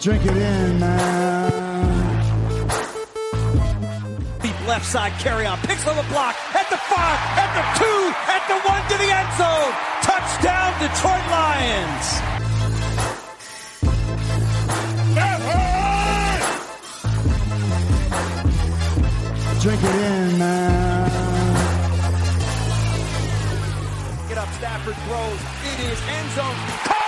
Drink it in, man. Deep left side carry on. Picks on the block. At the five. At the two. At the one to the end zone. Touchdown, Detroit Lions. Drink it in, man. Get up, Stafford throws. It is end zone. Caught!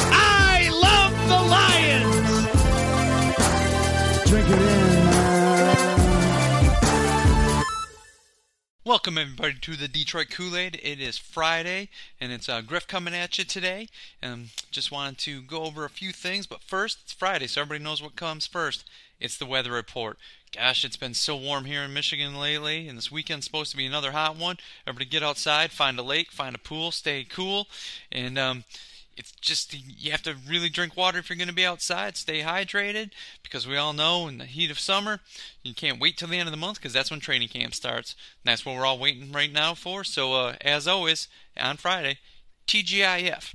Welcome everybody to the Detroit Kool-Aid. It is Friday, and it's uh, Griff coming at you today. And just wanted to go over a few things, but first, it's Friday, so everybody knows what comes first. It's the weather report. Gosh, it's been so warm here in Michigan lately, and this weekend's supposed to be another hot one. Everybody get outside, find a lake, find a pool, stay cool, and um, it's just you have to really drink water if you're going to be outside. Stay hydrated because we all know in the heat of summer you can't wait till the end of the month because that's when training camp starts. And that's what we're all waiting right now for. So uh, as always, on Friday, TGIF.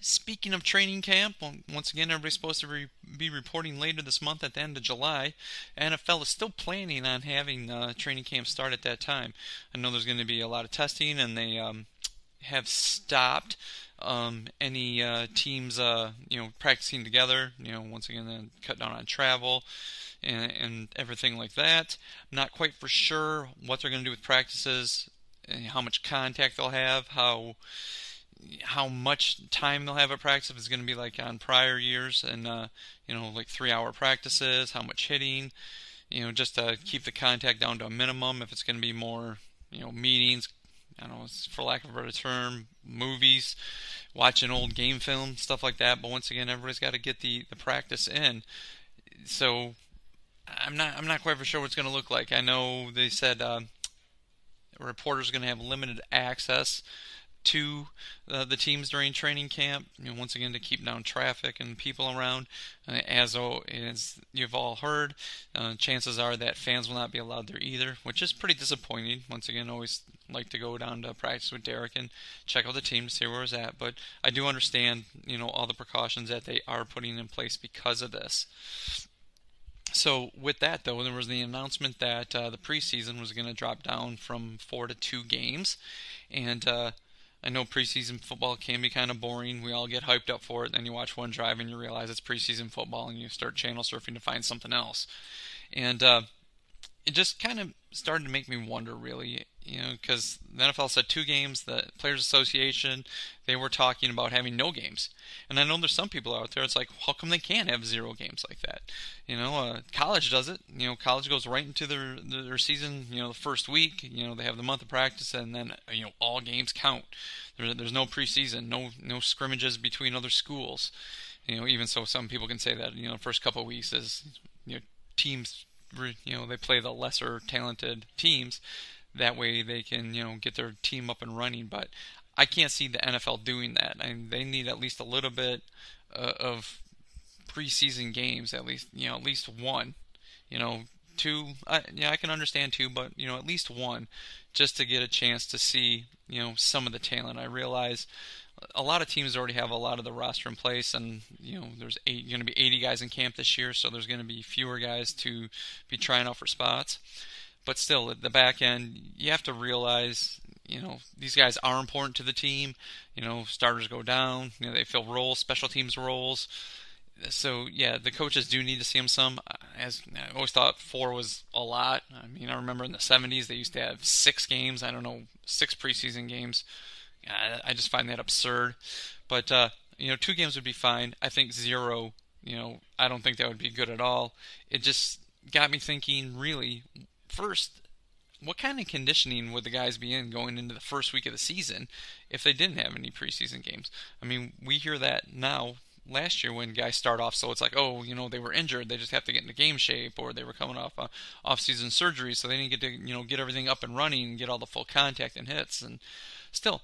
Speaking of training camp, once again, everybody's supposed to re- be reporting later this month at the end of July. NFL is still planning on having uh, training camp start at that time. I know there's going to be a lot of testing, and they um, have stopped um, any uh, teams, uh, you know, practicing together. You know, once again, then cut down on travel and, and everything like that. I'm not quite for sure what they're going to do with practices, and how much contact they'll have, how how much time they'll have at practice if it's going to be like on prior years and uh, you know like three hour practices how much hitting you know just to keep the contact down to a minimum if it's going to be more you know meetings I don't know for lack of a better term movies watching old game film stuff like that but once again everybody's got to get the the practice in. So I'm not I'm not quite for sure what it's going to look like. I know they said uh, reporters are going to have limited access to uh, the teams during training camp. You know, once again, to keep down traffic and people around. Uh, as, as you've all heard, uh, chances are that fans will not be allowed there either, which is pretty disappointing. Once again, always like to go down to practice with Derek and check out the team to see where it's at. But I do understand, you know, all the precautions that they are putting in place because of this. So with that though, there was the announcement that uh, the preseason was going to drop down from four to two games, and uh, I know preseason football can be kind of boring. We all get hyped up for it, then you watch one drive and you realize it's preseason football, and you start channel surfing to find something else. And uh, it just kind of started to make me wonder, really, you know, because the NFL said two games. The Players Association they were talking about having no games, and I know there's some people out there. It's like, how come they can't have zero games like that? You know, uh, college does it. You know, college goes right into their their season. You know, the first week. You know, they have the month of practice, and then you know all games count. There, there's no preseason, no no scrimmages between other schools. You know, even so, some people can say that you know first couple weeks is you know teams you know they play the lesser talented teams that way they can you know get their team up and running. But i can't see the nfl doing that. I mean, they need at least a little bit uh, of preseason games at least you know at least one you know two. I, yeah i can understand two but you know at least one just to get a chance to see you know some of the talent. I realize a lot of teams already have a lot of the roster in place, and you know there's eight, going to be 80 guys in camp this year, so there's going to be fewer guys to be trying out for spots. But still, at the back end, you have to realize, you know, these guys are important to the team. You know, starters go down, you know, they fill roles, special teams roles. So yeah, the coaches do need to see them some. As I always thought, four was a lot. I mean, I remember in the 70s they used to have six games. I don't know, six preseason games. I just find that absurd. But uh, you know, two games would be fine. I think zero. You know, I don't think that would be good at all. It just got me thinking. Really, first, what kind of conditioning would the guys be in going into the first week of the season if they didn't have any preseason games? I mean, we hear that now. Last year, when guys start off, so it's like, oh, you know, they were injured, they just have to get into game shape, or they were coming off a off-season surgery, so they didn't get to, you know, get everything up and running and get all the full contact and hits. And still,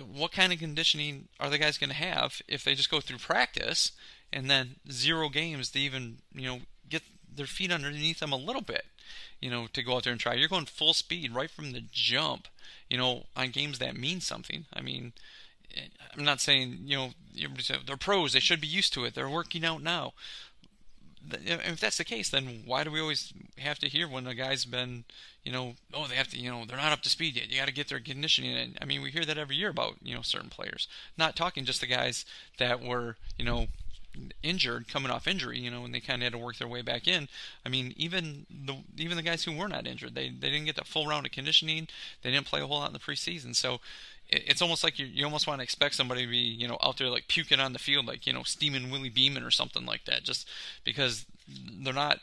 what kind of conditioning are the guys going to have if they just go through practice and then zero games to even you know get their feet underneath them a little bit, you know, to go out there and try. You're going full speed right from the jump, you know, on games that mean something. I mean, eh, I'm not saying you know they're pros; they should be used to it. They're working out now. If that's the case, then why do we always have to hear when a guy's been, you know, oh they have to, you know, they're not up to speed yet. You got to get their conditioning. I mean, we hear that every year about you know certain players. Not talking just the guys that were you know injured, coming off injury, you know, and they kind of had to work their way back in. I mean, even the even the guys who were not injured, they they didn't get the full round of conditioning. They didn't play a whole lot in the preseason, so it's almost like you, you almost want to expect somebody to be you know out there like puking on the field like you know steaming Willie Beamen or something like that just because they're not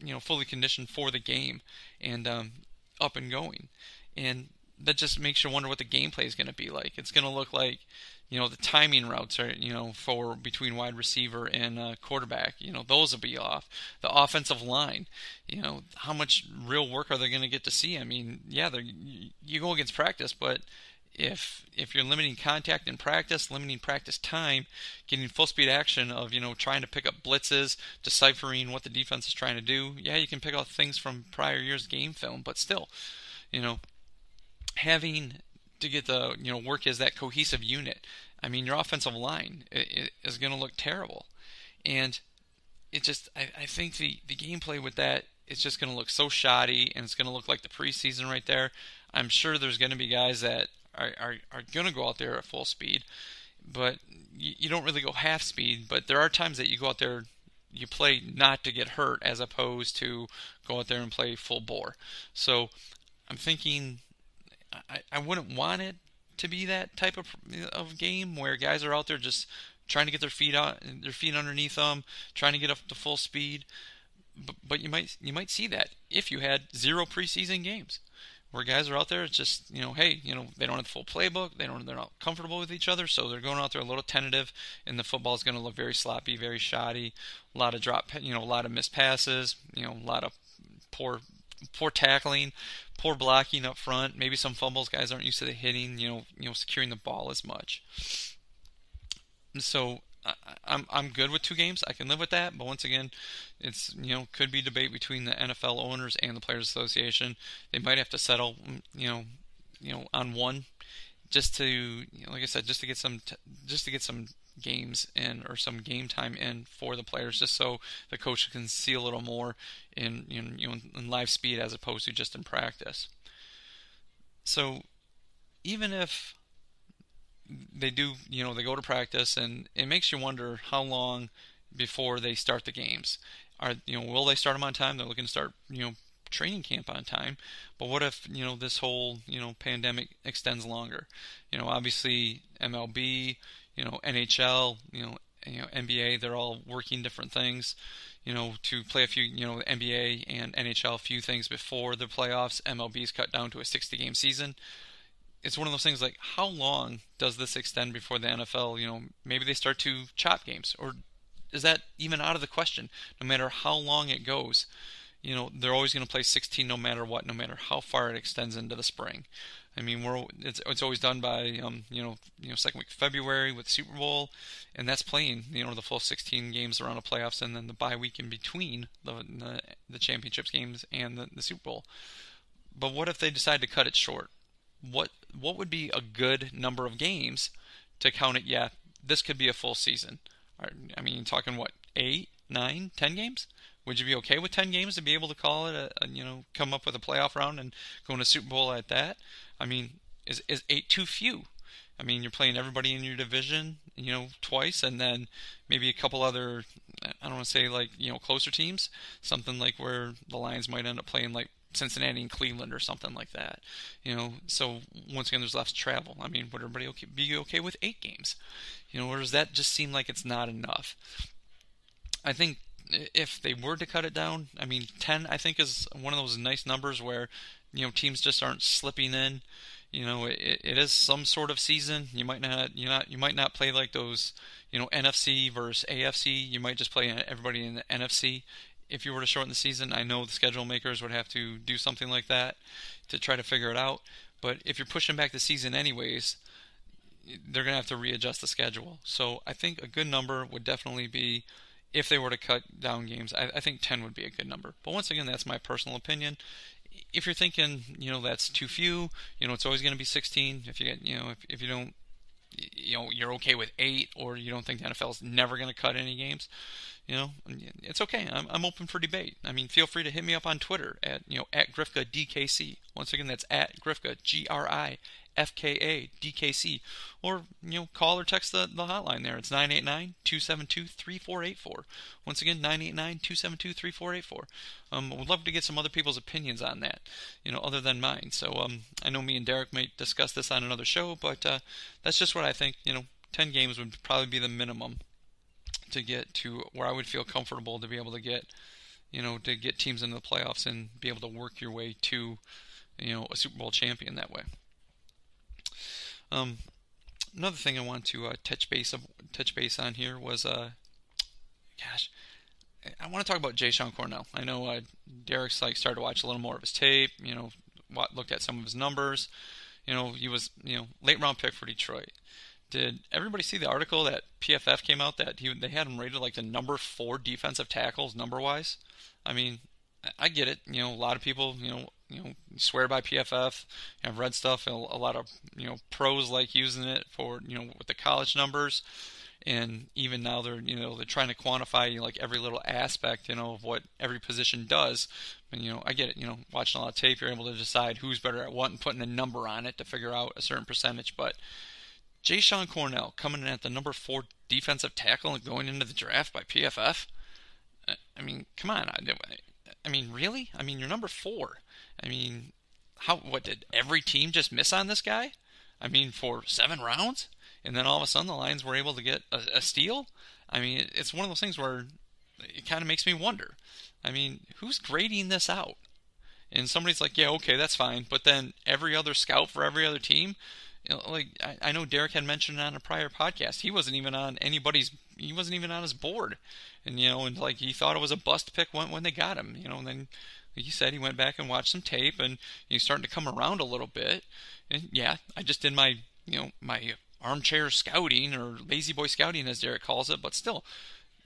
you know fully conditioned for the game and um, up and going and that just makes you wonder what the gameplay is going to be like. It's going to look like you know the timing routes are you know for between wide receiver and uh, quarterback. You know those will be off. The offensive line you know how much real work are they going to get to see? I mean yeah they you go against practice but if if you're limiting contact in practice, limiting practice time, getting full speed action of you know trying to pick up blitzes, deciphering what the defense is trying to do, yeah, you can pick up things from prior years game film, but still, you know, having to get the you know work as that cohesive unit. I mean, your offensive line is going to look terrible, and it just I, I think the the gameplay with that is just going to look so shoddy, and it's going to look like the preseason right there. I'm sure there's going to be guys that are are, are going to go out there at full speed, but you, you don't really go half speed. But there are times that you go out there you play not to get hurt as opposed to go out there and play full bore. So I'm thinking I, I wouldn't want it to be that type of of game where guys are out there just trying to get their feet out their feet underneath them, trying to get up to full speed. But, but you might you might see that if you had zero preseason games where guys are out there it's just you know hey you know they don't have the full playbook. They don't they're not comfortable with each other. So they're going out there a little tentative and the football is going to look very sloppy very shoddy. A lot of drop you know a lot of missed passes you know a lot of poor poor tackling poor blocking up front maybe some fumbles guys aren't used to the hitting you know you know securing the ball as much so I, I'm I'm good with two games. I can live with that. But once again, it's you know could be debate between the NFL owners and the Players Association. They might have to settle mm, you know you know on one just to you know, like I said just to get some t- just to get some games in or some game time in for the players just so the coach can see a little more in you know in live speed as opposed to just in practice. So even if they do, you know, they go to practice, and it makes you wonder how long before they start the games. Are you know, will they start them on time? They're looking to start, you know, training camp on time. But what if you know this whole you know pandemic extends longer? You know, obviously MLB, you know NHL, you know, you know NBA, they're all working different things. You know, to play a few, you know, NBA and NHL a few things before the playoffs. MLB's cut down to a 60 game season it's one of those things like how long does this extend before the NFL, you know, maybe they start to chop games or is that even out of the question? No matter how long it goes, you know, they're always going to play 16 no matter what, no matter how far it extends into the spring. I mean, we're it's it's always done by um, you know you know second week of February with Super Bowl, and that's playing you know the full 16 games around the playoffs, and then the bye week in between the the, the championships games and the, the Super Bowl. But what if they decide to cut it short? what what would be a good number of games to count it? Yeah, this could be a full season. I mean, talking what eight, nine, ten games? Would you be okay with ten games to be able to call it a, a you know come up with a playoff round and go into Super Bowl at that? I mean, is is eight too few? I mean, you're playing everybody in your division, you know, twice, and then maybe a couple other, I don't want to say like, you know, closer teams. Something like where the Lions might end up playing like Cincinnati and Cleveland or something like that. You know, so once again, there's less travel. I mean, would everybody okay, be okay with eight games? You know, or does that just seem like it's not enough? I think if they were to cut it down, I mean, 10 I think is one of those nice numbers where you know teams just aren't slipping in. You know, it, it is some sort of season. You might not you not you might not play like those you know NFC versus AFC. You might just play everybody in the NFC if you were to shorten the season, I know the schedule makers would have to do something like that to try to figure it out. But if you're pushing back the season anyways, they're going to have to readjust the schedule. So I think a good number would definitely be if they were to cut down games. I, I think 10 would be a good number. But once again, that's my personal opinion. If you're thinking, you know, that's too few, you know, it's always going to be 16. If you get, you know, if, if you don't you know you're okay with eight or you don't think the NFL is never going to cut any games, you know it's okay. I'm I'm open for debate. I mean, feel free to hit me up on Twitter at you know at Grifka DKC. Once again, that's at Grifka G R I FKA DKC. Or, you know, call or text the, the hotline there. It's 989 272 3484. Once again, 989 272 3484. Um, would love to get some other people's opinions on that, you know, other than mine. So um, I know me and Derek might discuss this on another show, but uh, that's just what I think. You know, 10 games would probably be the minimum to get to where I would feel comfortable to be able to get, you know, to get teams into the playoffs and be able to work your way to, you know, a Super Bowl champion that way. Um, another thing I want to uh, touch base touch base on here was, uh, gosh, I want to talk about Jashon Cornell. I know uh, Derek's like started to watch a little more of his tape. You know, looked at some of his numbers. You know, he was you know late round pick for Detroit. Did everybody see the article that PFF came out that he they had him rated like the number four defensive tackles number wise? I mean, I get it. You know, a lot of people, you know, you know, swear by PFF. I've read stuff. A, lot of you know pros like using it for you know with the college numbers, and even now they're you know they're trying to quantify you know, like every little aspect you know of what every position does. And you know, I get it. You know, watching a lot of tape, you're able to decide who's better at what and putting a number on it to figure out a certain percentage. But Jashon Cornell coming in at the number four defensive tackle and going into the draft by PFF. I mean, come on. I, I mean, really? I mean, you're number four. I mean, how? What did every team just miss on this guy? I mean, for seven rounds, and then all of a sudden the Lions were able to get a, a steal. I mean, it's one of those things where it kind of makes me wonder. I mean, who's grading this out? And somebody's like, yeah, okay, that's fine. But then every other scout for every other team, you know, like I, I know Derek had mentioned on a prior podcast, he wasn't even on anybody's, he wasn't even on his board, and you know, and like he thought it was a bust pick when when they got him, you know, and then he said, he went back and watched some tape, and he's starting to come around a little bit. And yeah, I just did my, you know, my armchair scouting or lazy boy scouting, as Derek calls it. But still,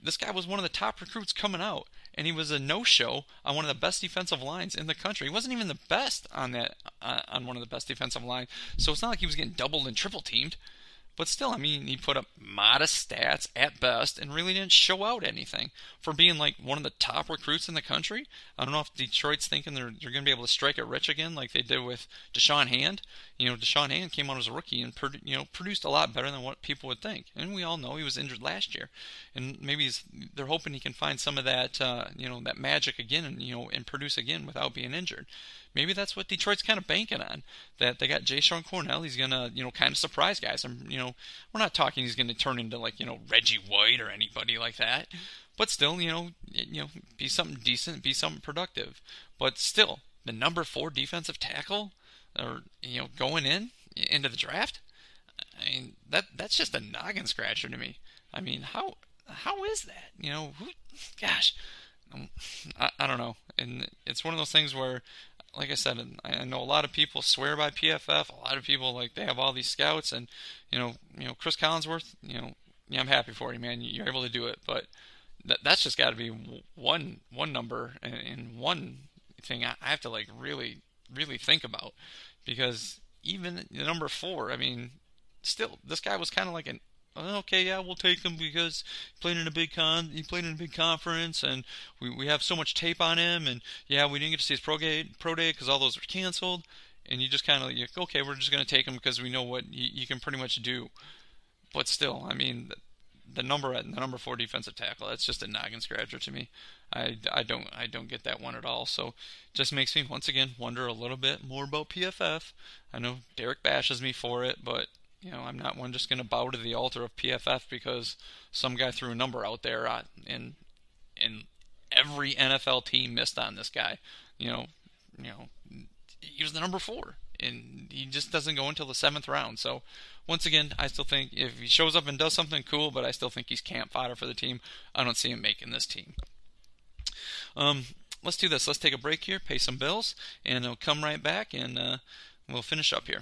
this guy was one of the top recruits coming out, and he was a no-show on one of the best defensive lines in the country. He wasn't even the best on that uh, on one of the best defensive lines, so it's not like he was getting doubled and triple teamed. But still, I mean, he put up modest stats at best and really didn't show out anything for being like one of the top recruits in the country. I don't know if Detroit's thinking they're, they're going to be able to strike it rich again like they did with Da'Shawn Hand. You know, Da'Shawn Hand came out as a rookie and you know produced a lot better than what people would think. And we all know he was injured last year, and maybe they're hoping he can find some of that uh, you know that magic again and you know and produce again without being injured maybe that's what Detroit's kind of banking on. That they got Jashon Cornell. He's gonna, you know, kind of surprise guys. I'm, you know, we're not talking he's gonna turn into like, you know, Reggie White or anybody like that. But still, you know, you know, be something decent, be something productive. But still, the number four defensive tackle, or you know, going in into the draft. I mean, that that's just a noggin scratcher to me. I mean, how how is that? You know, who, gosh, um, I, I don't know. And it's one of those things where like I said, I know a lot of people swear by PFF. A lot of people like they have all these scouts, and you know, you know, Cris Collinsworth. You know, yeah, I'm happy for you, man. You're able to do it, but that that's just got to be one one number and, and one thing I, I have to like really really think about because even the number four, I mean, still this guy was kind of like an okay, yeah, we'll take him because he played in a big con. He played in a big conference, and we we have so much tape on him. And yeah, we didn't get to see his pro day pro day because all those were canceled. And you just kind of like, okay, we're just gonna take him because we know what you, you, can pretty much do. But still, I mean, the, the number at the number four defensive tackle, that's just a noggin scratcher to me. I, I don't I don't get that one at all. So just makes me once again wonder a little bit more about PFF. I know Derek bashes me for it, but you know, I'm not one just going to bow to the altar of PFF because some guy threw a number out there uh, and and every NFL team missed on this guy. You know, you know, he was the number four, and he just doesn't go until the seventh round. So, once again, I still think if he shows up and does something cool, but I still think he's camp fodder for the team. I don't see him making this team. Um, let's do this. Let's take a break here, pay some bills, and I'll come right back, and uh, we'll finish up here.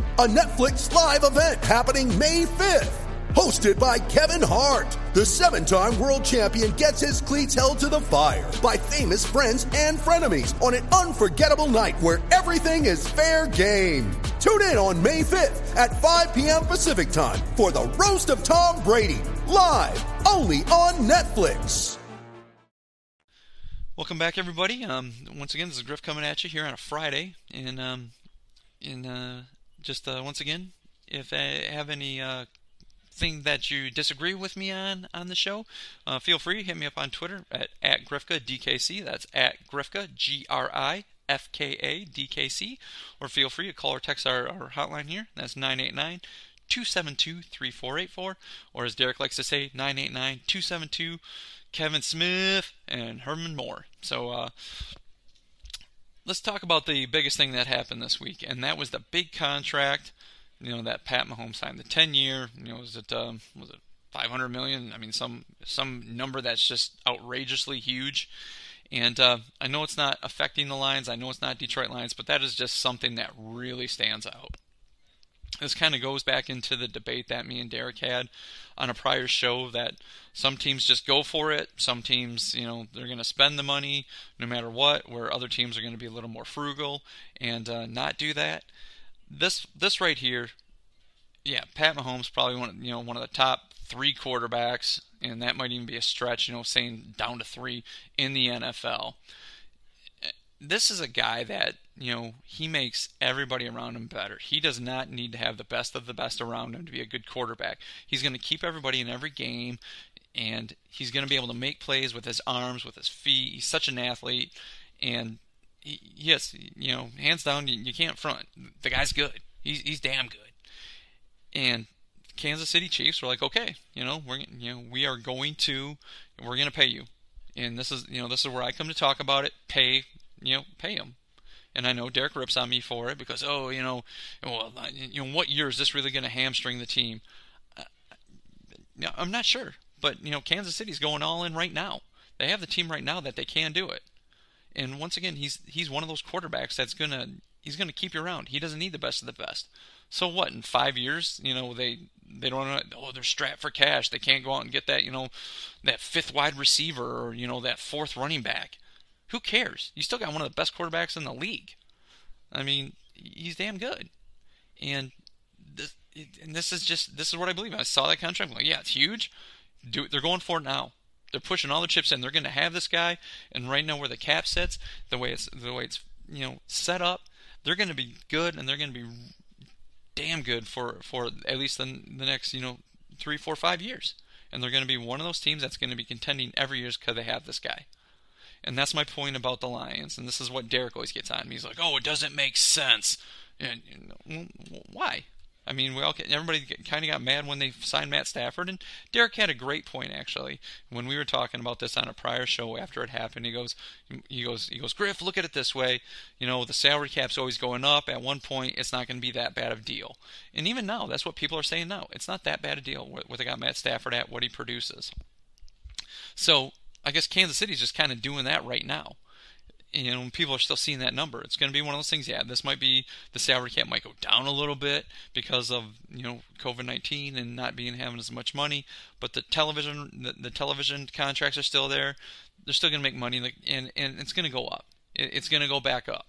a Netflix live event happening May 5th. Hosted by Kevin Hart, the seven time world champion gets his cleats held to the fire by famous friends and frenemies on an unforgettable night where everything is fair game. Tune in on May 5th at 5 p.m. Pacific time for the Roast of Tom Brady, live only on Netflix. Welcome back, everybody. Um, once again, this is Griff coming at you here on a Friday, and um, and uh, just uh, once again, if I have any uh, thing that you disagree with me on on the show, uh, feel free hit me up on Twitter at at Grifka DKC. That's at Grifka G R I F K A D K C, or feel free to call or text our, our hotline here. That's 989 272 3484, or as Derek likes to say, 989 272 Kevin Smith and Herman Moore. So uh, let's talk about the biggest thing that happened this week, and that was the big contract. You know that Pat Mahomes signed, the 10-year. You know, was it um, was it 500 million? I mean, some some number that's just outrageously huge. And uh, I know it's not affecting the Lions. I know it's not Detroit Lions, but that is just something that really stands out this kind of goes back into the debate that me and Derek had on a prior show that some teams just go for it. Some teams, you know, they're going to spend the money no matter what, where other teams are going to be a little more frugal and uh, not do that. This this right here, yeah, Pat Mahomes probably one you know one of the top three quarterbacks, and that might even be a stretch. You know, saying down to three in the NFL. This is a guy that you know, he makes everybody around him better. He does not need to have the best of the best around him to be a good quarterback. He's going to keep everybody in every game, and he's going to be able to make plays with his arms, with his feet. He's such an athlete, and he, yes, you know, hands down, you, you can't front. The guy's good. He's he's damn good. And Kansas City Chiefs were like, okay, you know, we're you know we are going to we're going to pay you, and this is you know this is where I come to talk about it. Pay you know pay him and I know Derek rips on me for it because oh you know well you know what year is this really going to hamstring the team? Uh, I'm not sure, but you know Kansas City's going all in right now. They have the team right now that they can do it. And once again, he's he's one of those quarterbacks that's gonna he's gonna keep you around. He doesn't need the best of the best. So what? In five years, you know they they don't oh they're strapped for cash. They can't go out and get that you know that fifth wide receiver or you know that fourth running back. Who cares? You still got one of the best quarterbacks in the league. I mean, he's damn good. And this, and this is just this is what I believe. I saw that contract. I'm like, yeah, it's huge. Do they're going for it now. They're pushing all the chips in. They're going to have this guy, and right now where the cap sits, the way it's the way it's you know set up, they're going to be good, and they're going to be damn good for for at least the, the next you know three, four, five years. And they're going to be one of those teams that's going to be contending every year because they have this guy. And that's my point about the Lions. And this is what Derek always gets on me. He's like, "Oh, it doesn't make sense." And, why? I mean, we all everybody kind of got mad when they signed Matt Stafford, and Derek had a great point actually when we were talking about this on a prior show after it happened. He goes, he goes, he goes, Griff, look at it this way. You know, the salary cap's always going up. At one point, it's not going to be that bad of a deal, and even now, that's what people are saying now. It's not that bad a deal what they got Matt Stafford at, what he produces. So I guess Kansas City's just kind of doing that right now. You know, people are still seeing that number. It's going to be one of those things. Yeah, this might be the salary cap might go down a little bit because of you know COVID nineteen and not being having as much money. But the television, the, the television contracts are still there. They're still going to make money, and and it's going to go up. It's going to go back up.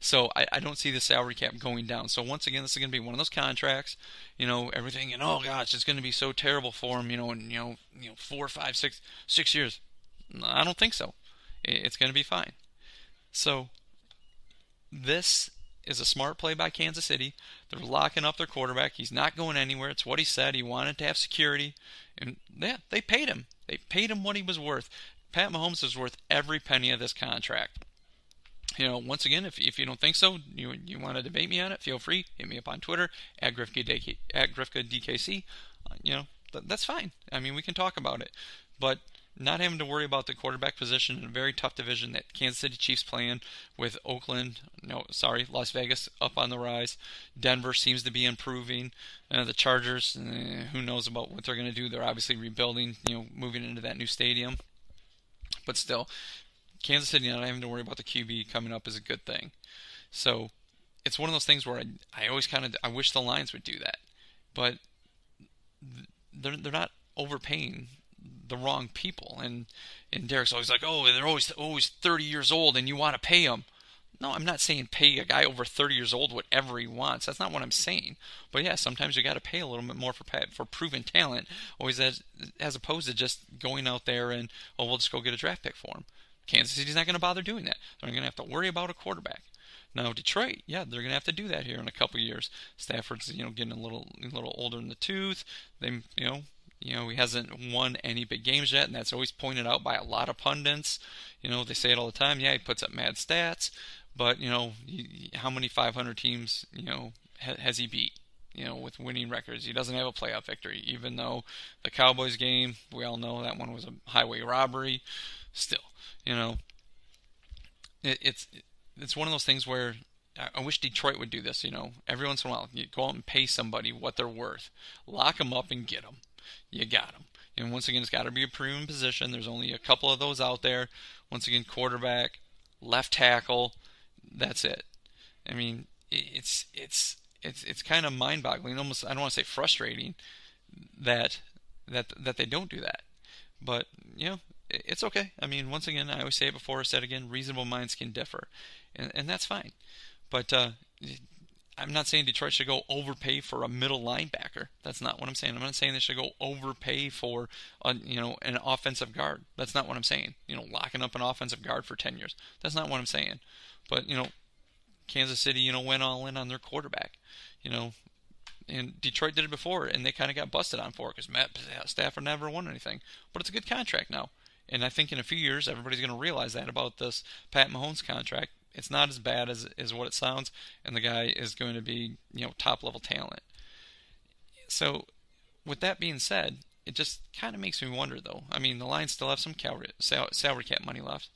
So I, I, don't see the salary cap going down. So once again, this is going to be one of those contracts, you know, everything, and oh gosh, it's going to be so terrible for him, you know, in you know, you know, four, five, six, six years. I don't think so. It's going to be fine. So, this is a smart play by Kansas City. They're locking up their quarterback. He's not going anywhere. It's what he said. He wanted to have security. And yeah, they paid him. They paid him what he was worth. Pat Mahomes is worth every penny of this contract. You know, once again, if, if you don't think so, you you want to debate me on it, feel free. Hit me up on Twitter at Grifka at Grifka DKC. Uh, you know, th- that's fine. I mean, we can talk about it, but not having to worry about the quarterback position in a very tough division that Kansas City Chiefs playing with Oakland, no, sorry, Las Vegas up on the rise. Denver seems to be improving. Uh, the Chargers, eh, who knows about what they're going to do? They're obviously rebuilding, you know, moving into that new stadium. But still, Kansas City not having to worry about the QB coming up is a good thing. So it's one of those things where I, I always kind of I wish the Lions would do that, but they're they're not overpaying the wrong people. And and Derek's always like, oh, they're always always 30 years old, and you want to pay them. No, I'm not saying pay a guy over 30 years old whatever he wants. That's not what I'm saying. But yeah, sometimes you got to pay a little bit more for for proven talent, always as as opposed to just going out there and oh, we'll just go get a draft pick for him. Kansas City's not going to bother doing that. They're going to have to worry about a quarterback. Now Detroit, yeah, they're going to have to do that here in a couple years. Stafford's, you know, getting a little a little older in the tooth. They, you know, you know, he hasn't won any big games yet, and that's always pointed out by a lot of pundits. You know, they say it all the time. Yeah, he puts up mad stats, but you know, how many 500 teams, you know, ha- has he beat? You know, with winning records, he doesn't have a playoff victory. Even though the Cowboys game, we all know that one was a highway robbery. Still, you know, it, it's it's one of those things where I wish Detroit would do this. You know, every once in a while, you go out and pay somebody what they're worth, lock them up and get them you got them. And once again, it's got to be a premium position. There's only a couple of those out there. Once again, quarterback, left tackle. That's it. I mean, it's it's it's it's kind of mind-boggling. Almost, I don't want to say frustrating that that that they don't do that. But you know, it's okay. I mean, once again, I always say it before, I said again, reasonable minds can differ, and and that's fine. But uh, I'm not saying Detroit should go overpay for a middle linebacker. That's not what I'm saying. I'm not saying they should go overpay for a, you know an offensive guard. That's not what I'm saying. You know, locking up an offensive guard for 10 years. That's not what I'm saying. But you know, Kansas City, you know, went all in on their quarterback. You know, and Detroit did it before, and they kind of got busted on for it because Matt Stafford never won anything. But it's a good contract now. And I think in a few years, everybody's going to realize that about this Pat Mahomes contract it's not as bad as as what it sounds, and the guy is going to be you know top level talent. So, with that being said, it just kind of makes me wonder though. I mean, the Lions still have some salary cap money left,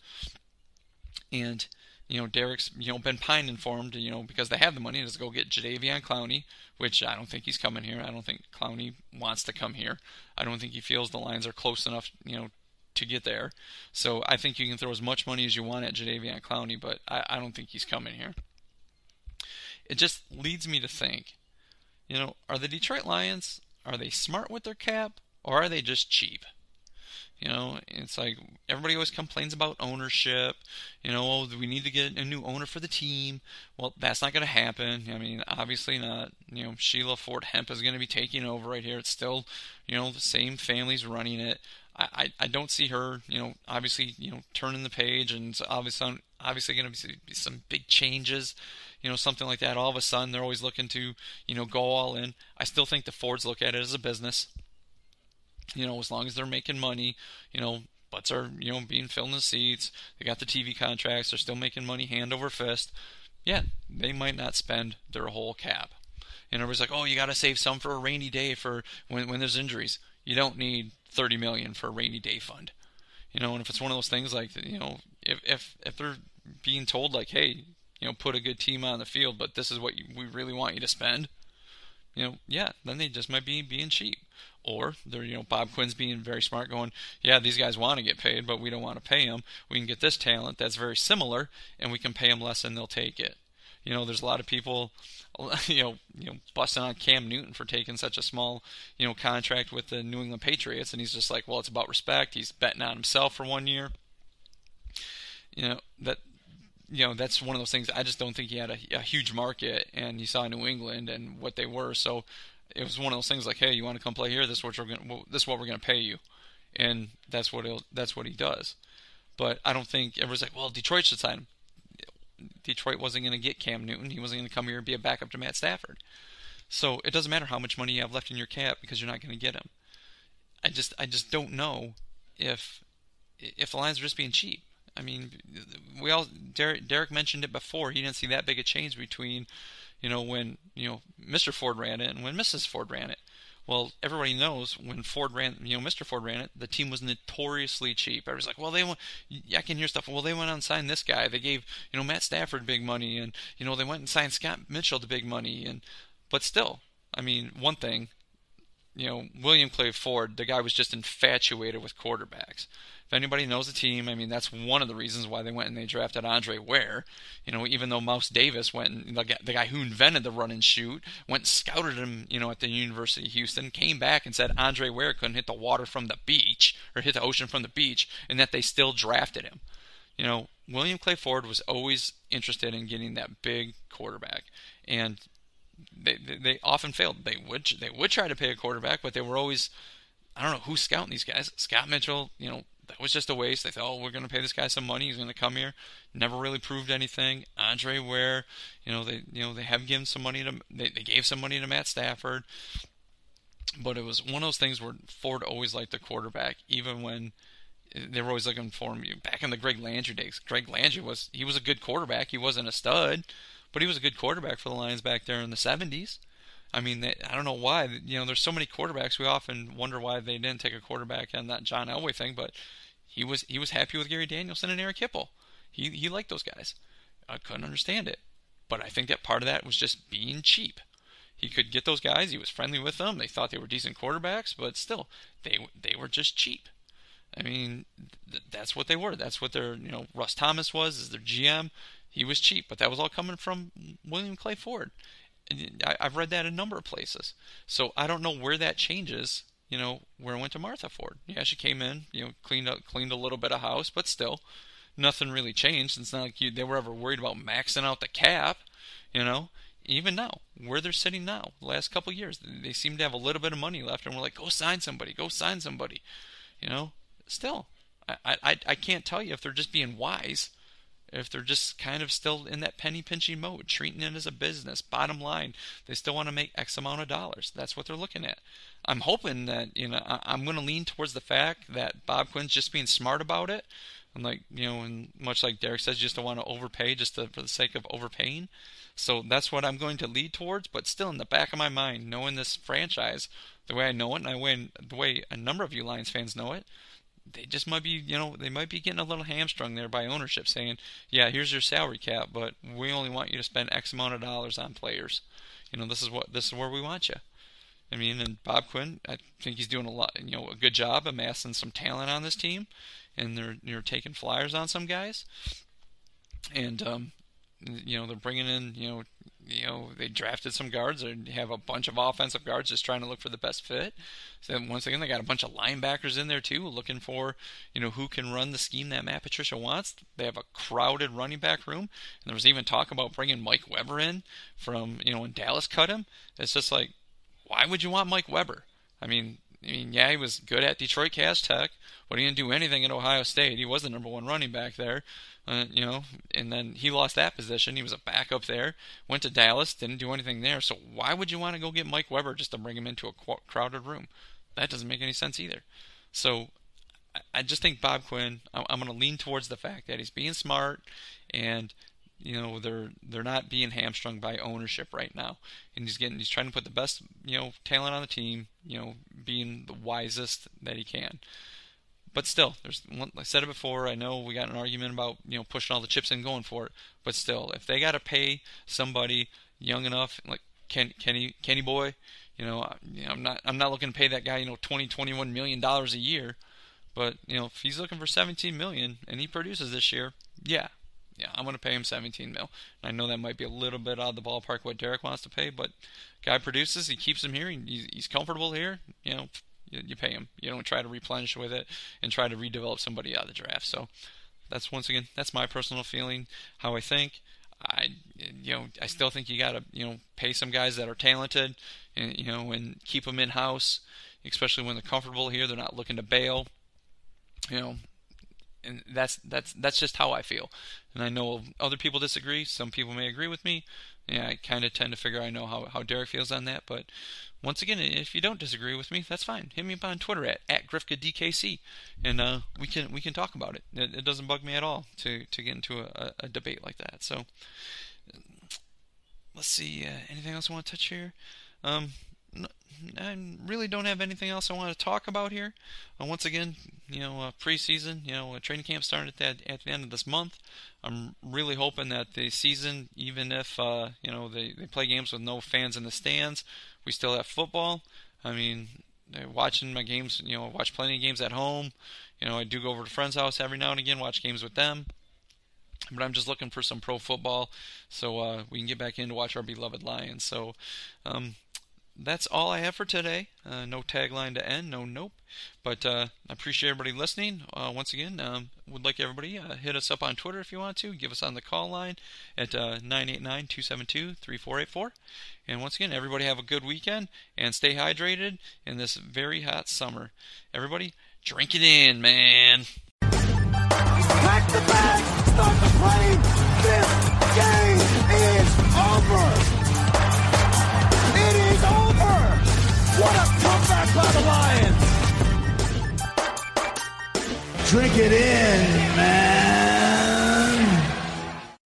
and you know Derek's you know been pine informed you know because they have the money to go get Jadeveon Clowney, which I don't think he's coming here. I don't think Clowney wants to come here. I don't think he feels the Lions are close enough you know to get there. So I think you can throw as much money as you want at Jadeveon Clowney, but I, I don't think he's coming here. It just leads me to think, you know, are the Detroit Lions are they smart with their cap or are they just cheap? You know, it's like everybody always complains about ownership. You know, oh, we need to get a new owner for the team. Well, that's not going to happen. I mean, obviously not. You know, Sheila Ford Hamp is going to be taking over right here. It's still, you know, the same families running it. I, I don't see her, you know, obviously, you know, turning the page and obviously, obviously going to be some big changes, you know, something like that. All of a sudden, they're always looking to, you know, go all in. I still think the Fords look at it as a business. You know, as long as they're making money, you know, butts are, you know, being filled in the seats. They got the TV contracts. They're still making money hand over fist. Yeah, they might not spend their whole cap. And everybody's like, oh, you got to save some for a rainy day for when, when there's injuries. You don't need 30 million for a rainy day fund. You know, and if it's one of those things like, you know, if if if they're being told like, hey, you know, put a good team on the field, but this is what you, we really want you to spend, you know, yeah, then they just might be being cheap. Or they're, you know, Bob Quinn's being very smart, going, yeah, these guys want to get paid, but we don't want to pay them. We can get this talent that's very similar, and we can pay them less, and they'll take it. You know, there's a lot of people, you know, you know, busting on Cam Newton for taking such a small, you know, contract with the New England Patriots, and he's just like, well, it's about respect. He's betting on himself for one year. You know that, you know, that's one of those things. I just don't think he had a, a huge market, and he saw New England and what they were. So it was one of those things like, hey, you want to come play here? This is what we're going. This is what we're to pay you, and that's what he'll, that's what he does. But I don't think everyone's like, well, Detroit should sign him. Detroit wasn't going to get Cam Newton. He wasn't going to come here and be a backup to Matt Stafford. So it doesn't matter how much money you have left in your cap because you're not going to get him. I just I just don't know if if the Lions are just being cheap. I mean, we all Derek, Derek mentioned it before. He didn't see that big a change between, you know, when you know Mr. Ford ran it and when Mrs. Ford ran it. Well, everybody knows when Ford ran, you know, Mr. Ford ran it, the team was notoriously cheap. Everybody's like, well, they went, I can hear stuff. Well, they went out and signed this guy. They gave, you know, Matt Stafford big money, and you know, they went and signed Scott Mitchell to big money, and but still, I mean, one thing, you know, William Clay Ford, the guy was just infatuated with quarterbacks. If anybody knows the team, I mean, that's one of the reasons why they went and they drafted Andre Ware. You know, even though Mouse Davis went, and the guy, the guy who invented the run and shoot, went and scouted him, you know, at the University of Houston, came back and said Andre Ware couldn't hit the water from the beach or hit the ocean from the beach, and that they still drafted him. You know, William Clay Ford was always interested in getting that big quarterback, and they they often failed. They would they would try to pay a quarterback, but they were always I don't know who's scouting these guys. Scott Mitchell, you know, that was just a waste. They thought, oh, we're going to pay this guy some money. He's going to come here. Never really proved anything. Andre Ware, you know, they you know they have given some money to they, they gave some money to Matt Stafford, but it was one of those things where Ford always liked the quarterback, even when eh, they were always looking for him. Back in the Greg Landry days, Greg Landry was he was a good quarterback. He wasn't a stud, but he was a good quarterback for the Lions back there in the 70s. I mean, they, I don't know why. You know, there's so many quarterbacks. We often wonder why they didn't take a quarterback and that John Elway thing, but he was he was happy with Gary Danielson and Eric Hipple. He he liked those guys. I couldn't understand it, but I think that part of that was just being cheap. He could get those guys. He was friendly with them. They thought they were decent quarterbacks, but still, they they were just cheap. I mean, th- that's what they were. That's what their you know Russ Thomas was as their GM. He was cheap, but that was all coming from William Clay Ford. I, I've read that a number of places. So I don't know where that changes. You know, where it went to Martha Ford. Yeah, she came in, you know, cleaned up, cleaned a little bit of house, but still, nothing really changed. It's not like you, they were ever worried about maxing out the cap. You know, even now, where they're sitting now, the last couple years, they seem to have a little bit of money left, and we're like, go sign somebody, go sign somebody. You know, still, I, I, I can't tell you if they're just being wise if they're just kind of still in that penny pinching mode, treating it as a business. Bottom line, they still want to make X amount of dollars. That's what they're looking at. I'm hoping that you know I, am going to lean towards the fact that Bob Quinn's just being smart about it. And like you know, and much like Derek says, just don't want to overpay just to, for the sake of overpaying. So that's what I'm going to lead towards. But still, in the back of my mind, knowing this franchise the way I know it, and I way the way a number of you Lions fans know it, they just might be, you know, they might be getting a little hamstrung there by ownership, saying, "Yeah, here's your salary cap, but we only want you to spend X amount of dollars on players. You know, this is what this is where we want you." I mean, and Bob Quinn, I think he's doing a lot, you know, a good job amassing some talent on this team, and they're they're taking flyers on some guys, and um, you know, they're bringing in, you know, you know, they drafted some guards and have a bunch of offensive guards just trying to look for the best fit. So once again, they got a bunch of linebackers in there too, looking for, you know, who can run the scheme that Matt Patricia wants. They have a crowded running back room, and there was even talk about bringing Mike Weber in from, you know, when Dallas cut him. It's just like, why would you want Mike Weber? I mean, I mean, yeah, he was good at Detroit Cass Tech, but he didn't do anything at Ohio State. He was the number one running back there, uh, you know, and then he lost that position. He was a backup there, went to Dallas, didn't do anything there. So why would you want to go get Mike Weber just to bring him into a qu- crowded room? That doesn't make any sense either. So I just think Bob Quinn. I'm going to lean towards the fact that he's being smart and you know they're they're not being hamstrung by ownership right now. And he's getting he's trying to put the best you know talent on the team you know being the wisest that he can. But still there's i said it before i know we got an argument about you know pushing all the chips in going for it. But still if they got to pay somebody young enough like Ken, kenny kenny boy you know, you know i'm not i'm not looking to pay that guy you know 20 21 million dollars a year. But you know if he's looking for 17 million and he produces this year yeah yeah, I'm going to pay him 17 mil. I know that might be a little bit out of the ballpark what Derek wants to pay, but guy produces, he keeps him here, he's, he's comfortable here. You know, you, you, pay him. You don't try to replenish with it and try to redevelop somebody out of the draft. So that's once again that's my personal feeling, how I think. I you know I still think you got to you know pay some guys that are talented and you know and keep them in house, especially when they're comfortable here. They're not looking to bail. You know, and that's that's that's just how I feel. And I know other people disagree. Some people may agree with me. yeah, I kind of tend to figure I know how, how Derek feels on that. But once again, if you don't disagree with me, that's fine. Hit me up on Twitter at, at GrifkaDKC, and uh, we can we can talk about it. it. It doesn't bug me at all to, to get into a, a debate like that. So let's see. Uh, anything else I want to touch here? Um, I really don't have anything else I want to talk about here. Uh, once again, you know, uh, preseason, you know, training camp starting at the, at the end of this month. I'm really hoping that the season, even if uh, you know they, they play games with no fans in the stands, we still have football. I mean, watching my games, you know, I watch plenty of games at home. You know, I do go over to friends' house every now and again, watch games with them. But I'm just looking for some pro football so uh, we can get back in to watch our beloved Lions. So um, that's all I have for today. Uh, no tagline to end, no nope. But uh, I appreciate everybody listening. Uh, once again, um, would like everybody uh, hit us up on Twitter if you want to. Give us on the call line at uh, 989-272-3484. And once again, everybody have a good weekend and stay hydrated in this very hot summer. Everybody, drink it in, man. Pack the bag, start the plane. This game is over. By the Lions. Drink it in, man.